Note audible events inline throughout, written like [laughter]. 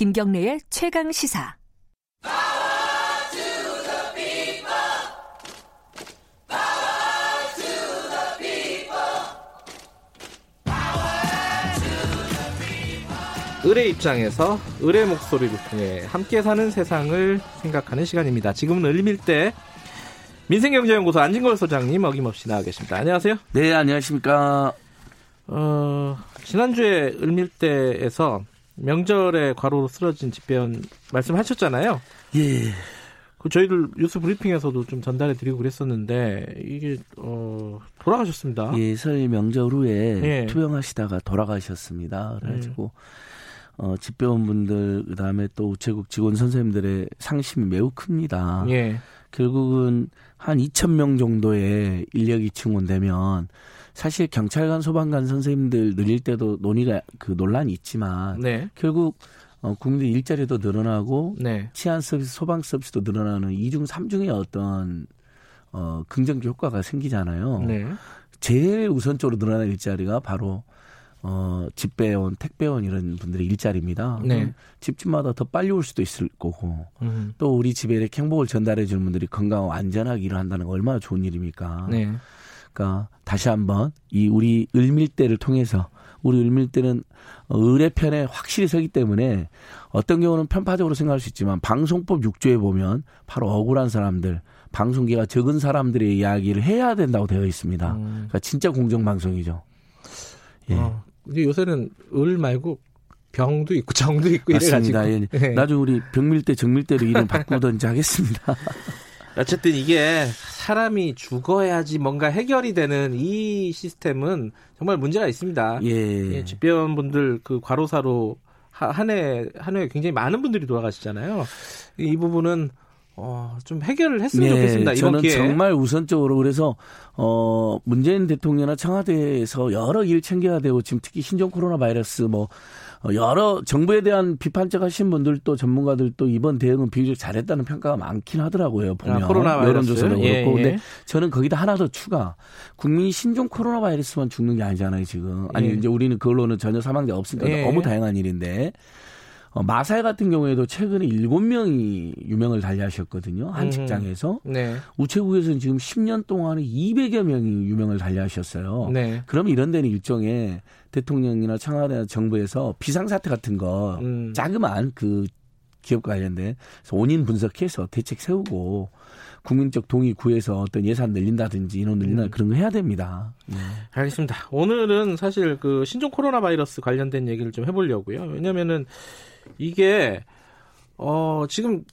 김경래의 최강 시사. 을의 입장에서 을의 목소리를 통해 함께 사는 세상을 생각하는 시간입니다. 지금은 을밀대 민생경제연구소 안진걸 소장님 어김없이 나와 계십니다. 안녕하세요. 네, 안녕하십니까. 어, 지난주에 을밀대에서 명절에 과로로 쓰러진 집배원 말씀하셨잖아요. 예. 그 저희들 뉴스 브리핑에서도 좀 전달해 드리고 그랬었는데 이게 어 돌아가셨습니다. 예, 설 명절 후에 예. 투병하시다가 돌아가셨습니다. 그래가지고 음. 어, 집배원분들 그다음에 또 우체국 직원 선생님들의 상심이 매우 큽니다. 예. 결국은 한 2천 명 정도의 인력이 증원되면 사실 경찰관, 소방관 선생님들 늘릴 때도 논의가 그 논란이 있지만 네. 결국 어, 국민들 일자리도 늘어나고 네. 치안 서비스, 소방 서비스도 늘어나는 이중 삼중의 어떤 어, 긍정적 효과가 생기잖아요. 네. 제일 우선적으로 늘어날 일자리가 바로 어, 집배원, 택배원 이런 분들의 일자리입니다. 네. 집집마다 더 빨리 올 수도 있을 거고 음. 또 우리 집에 이렇게 행복을 전달해 주는 분들이 건강하고 안전하게 일을 한다는 건 얼마나 좋은 일입니까? 네. 그러니까 다시 한번 이 우리 을밀대를 통해서 우리 을밀대는 을의 편에 확실히 서기 때문에 어떤 경우는 편파적으로 생각할 수 있지만 방송법 6조에 보면 바로 억울한 사람들 방송기가 적은 사람들의 이야기를 해야 된다고 되어 있습니다. 음. 그러니까 진짜 공정 방송이죠. 예. 어, 근데 요새는 을 말고 병도 있고 정도 있고 맞습니다. 이래가지고. 예. 네. 나중에 우리 병밀대, 정밀대로 이름 바꾸든지 하겠습니다. [laughs] 어쨌든 이게 사람이 죽어야지 뭔가 해결이 되는 이 시스템은 정말 문제가 있습니다. 예. 예, 집배원분들 그 과로사로 한해 한해 굉장히 많은 분들이 돌아가시잖아요. 이, 이 부분은 어, 좀 해결을 했으면 좋겠습니다. 네, 저는 기회에. 정말 우선적으로 그래서 어 문재인 대통령이나 청와대에서 여러 일 챙겨야 되고 지금 특히 신종 코로나 바이러스 뭐 어, 여러 정부에 대한 비판적 하신 분들도 전문가들도 이번 대응은 비교적 잘했다는 평가가 많긴 하더라고요. 보면 아, 코로나. 여론조사도 그렇고 예, 예. 근데 저는 거기다 하나 더 추가 국민이 신종 코로나 바이러스만 죽는 게 아니잖아요 지금 아니 예. 이제 우리는 그걸로는 전혀 사망자 없으니까 예. 너무 다양한 일인데 어, 마살 같은 경우에도 최근에 일곱 명이 유명을 달리하셨거든요 한 음. 직장에서 네. 우체국에서는 지금 10년 동안에 200여 명이 유명을 달리하셨어요. 네. 그러면 이런 데는 일종의 대통령이나 청와대나 정부에서 비상사태 같은 거 음. 자그마한 그 기업과 관련된 그래서 원인 분석해서 대책 세우고 국민적 동의 구해서 어떤 예산 늘린다든지 인원 늘린다 음. 그런 거 해야 됩니다. 예. 알겠습니다. 오늘은 사실 그 신종 코로나 바이러스 관련된 얘기를 좀 해보려고요. 왜냐면은 이게 어 지금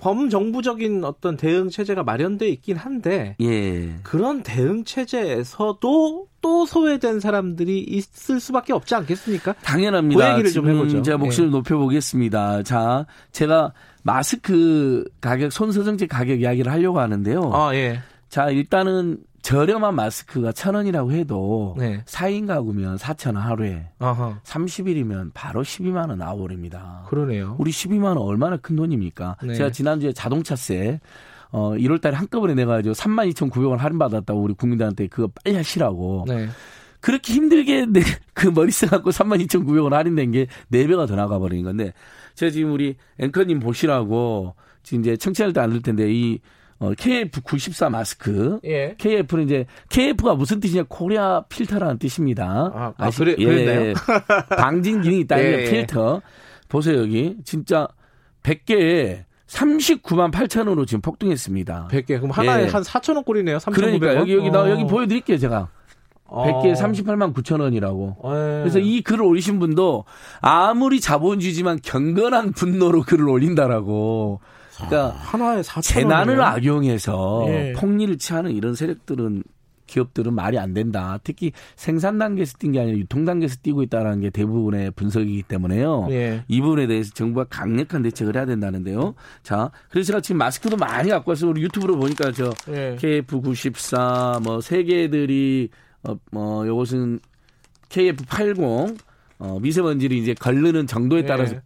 범정부적인 어떤 대응 체제가 마련돼 있긴 한데 예. 그런 대응 체제에서도 또 소외된 사람들이 있을 수밖에 없지 않겠습니까? 당연합니다. 그 얘기를 좀 해보죠. 제가 목소리를 높여보겠습니다. 자, 제가 마스크 가격, 손소정제 가격 이야기를 하려고 하는데요. 아 예. 자, 일단은 저렴한 마스크가 천 원이라고 해도 네. 4인 가구면 4천 원 하루에 아하. 30일이면 바로 12만 원 나와버립니다. 그러네요. 우리 12만 원 얼마나 큰 돈입니까? 네. 제가 지난주에 자동차세 어 1월 달에 한꺼번에 내 가지고 32,900원 할인 받았다고 우리 국민들한테 그거 빨리 하시라고. 네. 그렇게 힘들게 내, 그 머리 써 갖고 32,900원 할인된 게 4배가 더 나가 버린 건데 제가 지금 우리 앵커님 보시라고 지금 이제 청취자들도 안 들 텐데 이 어, KF94 마스크 예. KF는 이제 KF가 무슨 뜻이냐 코리아 필터라는 뜻입니다. 아, 아, 그래- 그랬나요? [laughs] 방진 기능이 있다. 예, 예, 예. 필터. 보세요 여기 진짜 100개에 39만 8천 원으로 지금 폭등했습니다. 100개. 그럼 하나에 예. 한 4,000원 꼴이네요. 3,900원. 그러니까 여기 여기 나 어. 여기 보여 드릴게요 제가 어. 100개에 38만 9천 원이라고. 예. 그래서 이 글을 올리신 분도 아무리 자본주의지만 경건한 분노로 글을 올린다라고. 그러니까 하나에 4,000원. 재난을 악용해서 예. 폭리를 취하는 이런 세력들은 기업들은 말이 안 된다. 특히 생산 단계에서 뛴 게 아니라 유통 단계에서 뛰고 있다는 게 대부분의 분석이기 때문에요. 예. 이 부분에 대해서 정부가 강력한 대책을 해야 된다는데요. 자, 그래서 제가 지금 마스크도 많이 갖고 와서 우리 유튜브로 보니까 저 예. KF94 뭐세 개들이 어뭐 요것은 KF80 어 미세먼지를 이제 걸르는 정도에 예. 따라서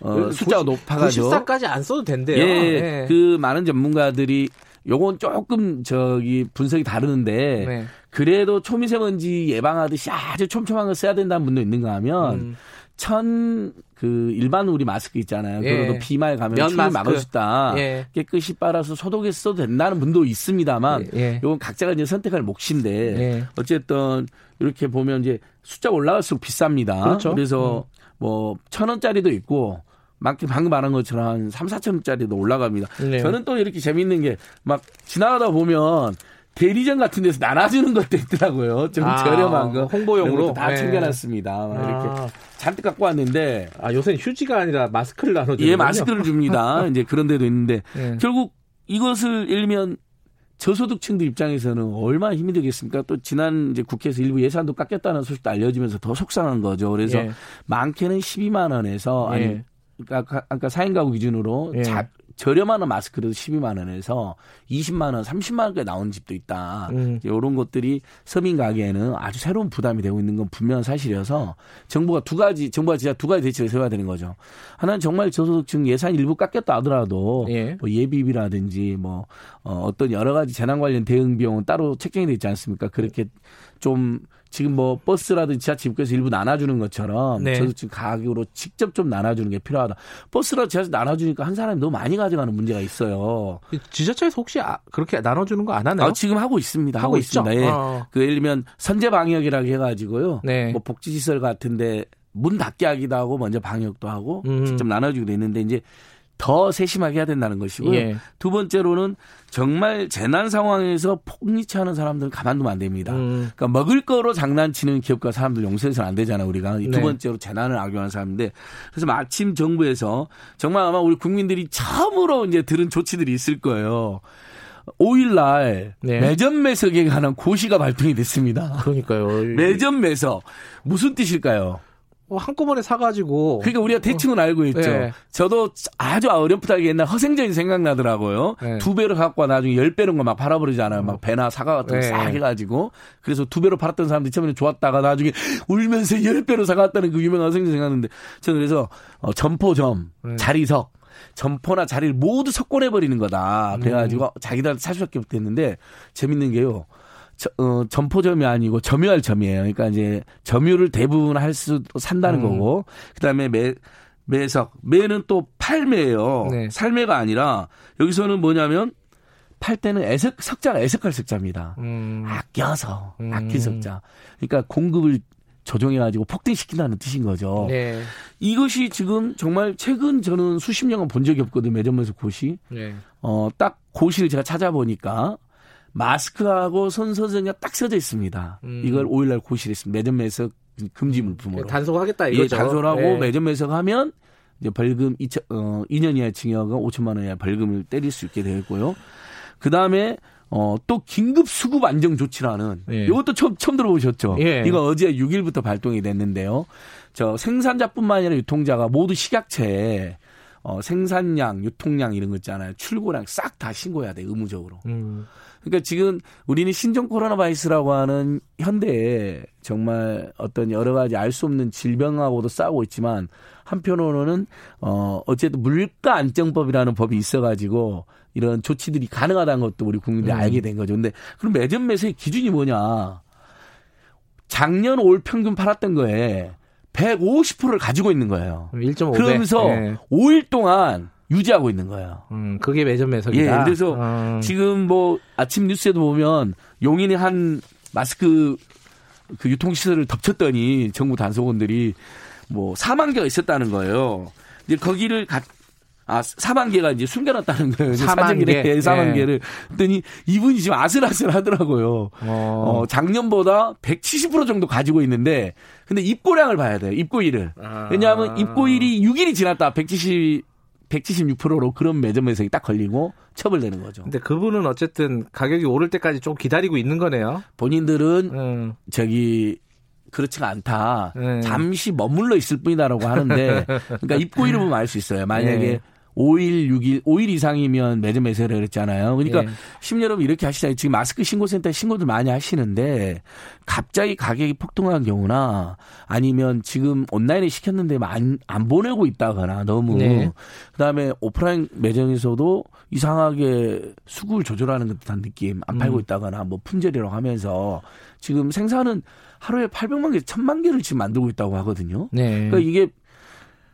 어 숫자가 높아가지고 94까지 안 써도 된대요. 예, 그 많은 전문가들이 요건 조금 저기 분석이 다르는데 네. 그래도 초미세먼지 예방하듯이 아주 촘촘한 걸 써야 된다는 분도 있는가 하면 음. 천 그 일반 우리 마스크 있잖아요. 예. 그래도 비말 가면 면 추위 마스크. 막을 수 있다. 예. 깨끗이 빨아서 소독해서 써도 된다는 분도 있습니다만 예, 예. 이건 각자가 이제 선택할 몫인데 예. 어쨌든 이렇게 보면 이제 숫자 가 올라갈수록 비쌉니다. 그렇죠. 래서 뭐천 원짜리도 있고 막 방금 말한 것처럼 한 3, 4천 원짜리도 올라갑니다. 네. 저는 또 이렇게 재밌는 게 막 지나가다 보면 대리점 같은 데서 나눠주는 것도 있더라고요. 좀 아, 저렴한 거. 홍보용으로? 다 네. 챙겨놨습니다. 막 이렇게 아. 잔뜩 갖고 왔는데 아, 요새는 휴지가 아니라 마스크를 나눠주는 예, 마스크를 줍니다. [laughs] 이제 그런 데도 있는데 예. 결국 이것을 일면 저소득층들 입장에서는 얼마나 힘이 되겠습니까? 또 지난 이제 국회에서 일부 예산도 깎였다는 소식도 알려지면서 더 속상한 거죠. 그래서 예. 많게는 12만 원에서 아니 예. 그러니까 아까 4인 가구 기준으로 예. 자, 저렴한 마스크도 12만 원에서 20만 원, 30만 원까지 나오는 집도 있다. 음. 이런 것들이 서민 가게에는 아주 새로운 부담이 되고 있는 건 분명한 사실이어서 정부가 두 가지, 정부가 진짜 두 가지 대책을 세워야 되는 거죠. 하나는 정말 저소득층 예산 일부 깎였다 하더라도 예. 뭐 예비비라든지 뭐 어, 어떤 여러 가지 재난 관련 대응 비용은 따로 책정이 돼 있지 않습니까? 그렇게 좀 지금 뭐 버스라든지 지하철 입구에서 일부 나눠주는 것처럼 네. 저소득층 가격으로 직접 좀 나눠주는 게 필요하다. 버스라 지하철 나눠주니까 한 사람이 너무 많이 가져가는 문제가 있어요. 지자체에서 혹시 아- 그렇게 나눠주는 거 안 하나요? 아, 지금 하고 있습니다. 하고, 하고 있죠? 있습니다. 예. 어. 그 예를 들면 선제 방역이라고 해가지고요. 네. 뭐 복지시설 같은데 문 닫게 하기도 하고 먼저 방역도 하고 음. 직접 나눠주기도 했는데 이제 더 세심하게 해야 된다는 것이고요. 예. 두 번째로는 정말 재난 상황에서 폭리치하는 사람들은 가만두면 안 됩니다. 음. 그러니까 먹을 거로 장난치는 기업과 사람들 용서해서는 안 되잖아요. 우리가 네. 번째로 재난을 악용하는 사람인데 그래서 마침 정부에서 정말 아마 우리 국민들이 처음으로 이제 들은 조치들이 있을 거예요. 5일날 네. 매점 매석에 관한 고시가 발표이 됐습니다. 그러니까요. 매점 매석 무슨 뜻일까요? 어, 한꺼번에 사가지고. 그러니까 우리가 대충은 알고 있죠. 네. 저도 아주 어렴풋하게 옛날 허생전이 생각나더라고요. 네. 두 배로 갖고 와 나중에 열거막 팔아버리잖아요. 막 배나 사과 같은 거 네. 싹 해가지고. 그래서 두 배로 팔았던 사람들이 처음에 좋았다가 나중에 울면서 [laughs] 열 배로 사갔다는 그 유명한 허생전 생각났는데 저는 그래서 어, 점포점, 네. 자리석, 점포나 자리를 모두 석권해버리는 거다. 그래가지고 음. 자기들한테 살 수밖에 없겠는데 재밌는 게요. 저, 어, 점포점이 아니고 점유할 점이에요. 그러니까 이제 점유를 대부분 할 수 산다는 음. 거고 그다음에 매 매석 매는 또 팔매예요. 네. 살매가 아니라 여기서는 뭐냐면 팔 때는 애석 석자가 애석할 석자입니다. 음. 아껴서 음. 아낀 석자. 그러니까 공급을 조정해가지고 폭등시킨다는 뜻인 거죠. 네. 이것이 지금 정말 최근 저는 수십 년간 본 적이 없거든요. 매점에서 고시. 네. 어, 딱 고시를 제가 찾아보니까 마스크하고 손서정이 딱 써져 있습니다. 음. 이걸 5일날 고시를 했습니다. 매점에서 금지 물품으로. 단속하겠다 이거 이거죠. 단속하고 네. 매점 매석하면 이제 벌금 2천, 어, 2년 이하 징역과 5천만 원 이하 벌금을 때릴 수 있게 되어 있고요. 그 다음에 어, 또 긴급 수급 안정 조치라는 예. 이것도 처음 처음 들어보셨죠? 예. 이거 어제 6일부터 발동이 됐는데요. 저 생산자뿐만 아니라 유통자가 모두 식약처에 어, 생산량, 유통량 이런 거 있잖아요. 출고량 싹 다 신고해야 돼 의무적으로. 음. 그러니까 지금 우리는 신종 코로나 바이러스라고 하는 현대에 정말 어떤 여러 가지 알 수 없는 질병하고도 싸우고 있지만 한편으로는 어 어쨌든 물가 안정법이라는 법이 있어가지고 이런 조치들이 가능하다는 것도 우리 국민들이 음. 알게 된 거죠. 근데 그럼 매점 매수의 기준이 뭐냐? 작년 올 평균 팔았던 거에 150%를 가지고 있는 거예요. 1.5배. 그러면서 네. 5일 동안 유지하고 있는 거예요. 음, 그게 매점 매석이다. 예, 그래서 음. 지금 뭐 아침 뉴스에도 보면 용인이 한 마스크 그 유통시설을 덮쳤더니 정부 단속원들이 뭐 4만 개가 있었다는 거예요. 이제 거기를 가, 아, 4만 개가 이제 숨겨놨다는 거예요. 4만 사정기에 개. 4만 예. 개를. 그랬더니 이분이 지금 아슬아슬 하더라고요. 어. 어, 작년보다 170% 정도 가지고 있는데, 근데 입고량을 봐야 돼요. 입고일을. 아. 왜냐하면 입고일이 6일이 지났다. 170, 176%로 그런 매점 매석이 딱 걸리고 처벌되는 거죠. 근데 그분은 어쨌든 가격이 오를 때까지 좀 기다리고 있는 거네요. 본인들은 음. 저기 그렇지가 않다. 네. 잠시 머물러 있을 뿐이다라고 하는데, [laughs] 그러니까 입고일을 보면 알 수 있어요. 만약에 네. 5일, 6일, 5일 이상이면 매점 매세를 그랬잖아요. 그러니까 예. 시민 여러분 이렇게 하시잖아요. 지금 마스크 신고센터 신고들 많이 하시는데 갑자기 가격이 폭등한 경우나 아니면 지금 온라인에 시켰는데 안, 안 보내고 있다거나 너무 네. 그다음에 오프라인 매장에서도 이상하게 수급을 조절하는 듯한 느낌 안 팔고 음. 있다거나 뭐 품절이라고 하면서 지금 생산은 하루에 800만 개, 1000만 개를 지금 만들고 있다고 하거든요. 네. 그러니까 이게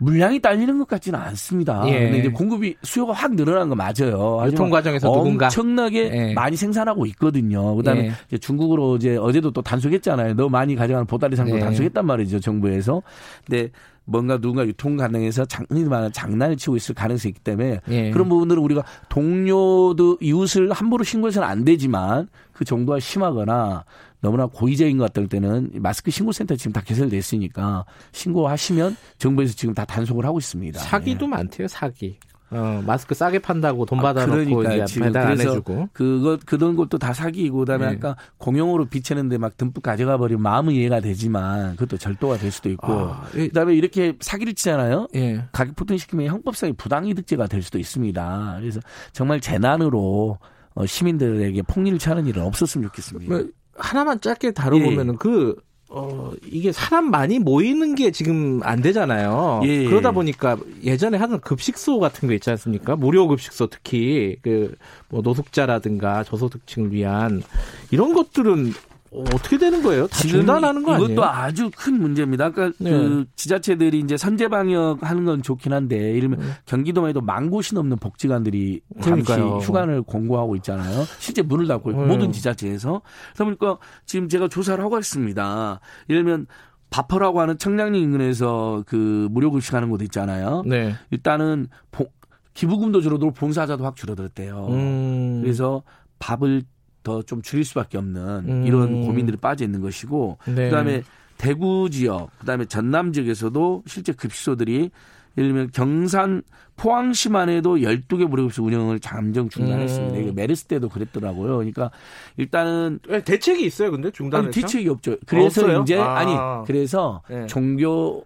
물량이 딸리는 것 같지는 않습니다. 예. 근데 이제 공급이 수요가 확 늘어난 거 맞아요. 유통 과정에서 누군가 엄청나게 예. 많이 생산하고 있거든요. 그다음에 예. 이제 중국으로 이제 어제도 또 단속했잖아요. 너무 많이 가져가는 보따리 상도 네. 단속했단 말이죠, 정부에서. 근데 뭔가 누군가 유통 가능해서 장, 흔히 말하는 장난을 치고 있을 가능성이 있기 때문에 예. 그런 부분들은 우리가 동료도 이웃을 함부로 신고해서는 안 되지만 그 정도가 심하거나 너무나 고의적인 것 같을 때는 마스크 신고센터 지금 다 개설됐으니까 신고하시면 정부에서 지금 다 단속을 하고 있습니다. 사기도 예. 많대요, 사기. 어, 마스크 싸게 판다고 돈 아, 받아놓고 그러니까요. 이제 지금 배달 안 해주고. 그것 그런 것도 다 사기이고 그다음에 네. 아까 공용으로 비치는데 막 듬뿍 가져가 버리면 마음은 이해가 되지만 그것도 절도가 될 수도 있고 아, 예. 그다음에 이렇게 사기를 치잖아요. 예. 가격 폭등시키면 형법상의 부당이득죄가 될 수도 있습니다. 그래서 정말 재난으로 어, 시민들에게 폭리를 차는 일은 없었으면 좋겠습니다. 뭐, 하나만 짧게 다뤄보면은 그, 어, 이게 사람 많이 모이는 게 지금 안 되잖아요. 예. 그러다 보니까 예전에 하던 급식소 같은 거 있지 않습니까? 무료 급식소 특히 그, 뭐 노숙자라든가 저소득층을 위한 이런 것들은 어, 어떻게 되는 거예요? 다 중단하는 거 아니에요? 이것도 아주 큰 문제입니다. 그러니까 네. 그 지자체들이 이제 선제 방역 하는 건 좋긴 한데 이러면 네. 경기도만 해도 만 곳이 넘는 복지관들이 잠시 그러니까요. 휴관을 공고하고 있잖아요. 실제 문을 닫고 네. 모든 지자체에서. 그러다 보니까 지금 제가 조사를 하고 있습니다. 예를 들면 바퍼라고 하는 청량리 인근에서 그 무료 급식하는 곳 있잖아요. 네. 일단은 봉- 기부금도 줄어들고 봉사자도 확 줄어들었대요. 음. 그래서 밥을 더 좀 줄일 수밖에 없는 음. 이런 고민들이 빠져 있는 것이고 네. 그다음에 대구 지역, 그다음에 전남 지역에서도 실제 급식소들이 예를 들면 경산 포항시만 해도 12개 무료급식 운영을 잠정 중단했습니다. 음. 이게 메르스 때도 그랬더라고요. 그러니까 일단은 왜 대책이 있어요, 근데 중단에서? 아니, 대책이 없죠. 그래서 없어요? 이제 아. 아니 그래서 네. 종교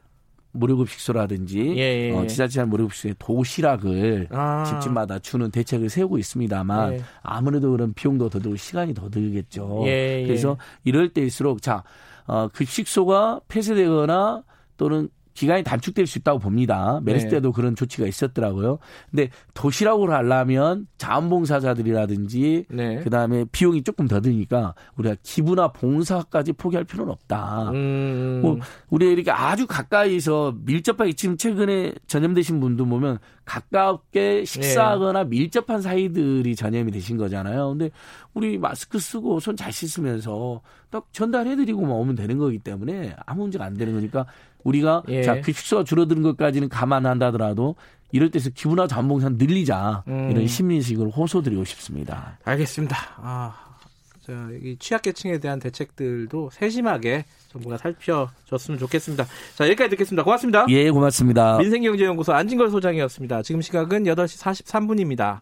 무료급식소라든지 예, 예. 어, 지자체한 무료급식소의 도시락을 아. 집집마다 주는 대책을 세우고 있습니다만 예. 아무래도 그런 비용도 더 들고 시간이 더 들겠죠. 예, 예. 그래서 이럴 때일수록 자 어, 급식소가 폐쇄되거나 또는 기간이 단축될 수 있다고 봅니다. 메르스 네. 때도 그런 조치가 있었더라고요. 근데 도시락으로 하려면 자원봉사자들이라든지 네. 그다음에 비용이 조금 더 드니까 우리가 기부나 봉사까지 포기할 필요는 없다. 음. 뭐 우리 이렇게 아주 가까이서 밀접하게 지금 최근에 전염되신 분도 보면 가깝게 식사하거나 네. 밀접한 사이들이 전염이 되신 거잖아요. 근데 우리 마스크 쓰고 손 잘 씻으면서 딱 전달해드리고만 오면 되는 거기 때문에 아무 문제가 안 되는 거니까 우리가 예. 자 급식소가 줄어드는 것까지는 감안한다더라도 이럴 때서 기부나 잠봉산 늘리자 음. 이런 시민식으로 호소드리고 싶습니다. 알겠습니다. 아, 자, 이 취약계층에 대한 대책들도 세심하게 정부가 살펴줬으면 좋겠습니다. 자, 여기까지 듣겠습니다. 고맙습니다. 예, 고맙습니다. 민생경제연구소 안진걸 소장이었습니다. 지금 시각은 8시 43분입니다.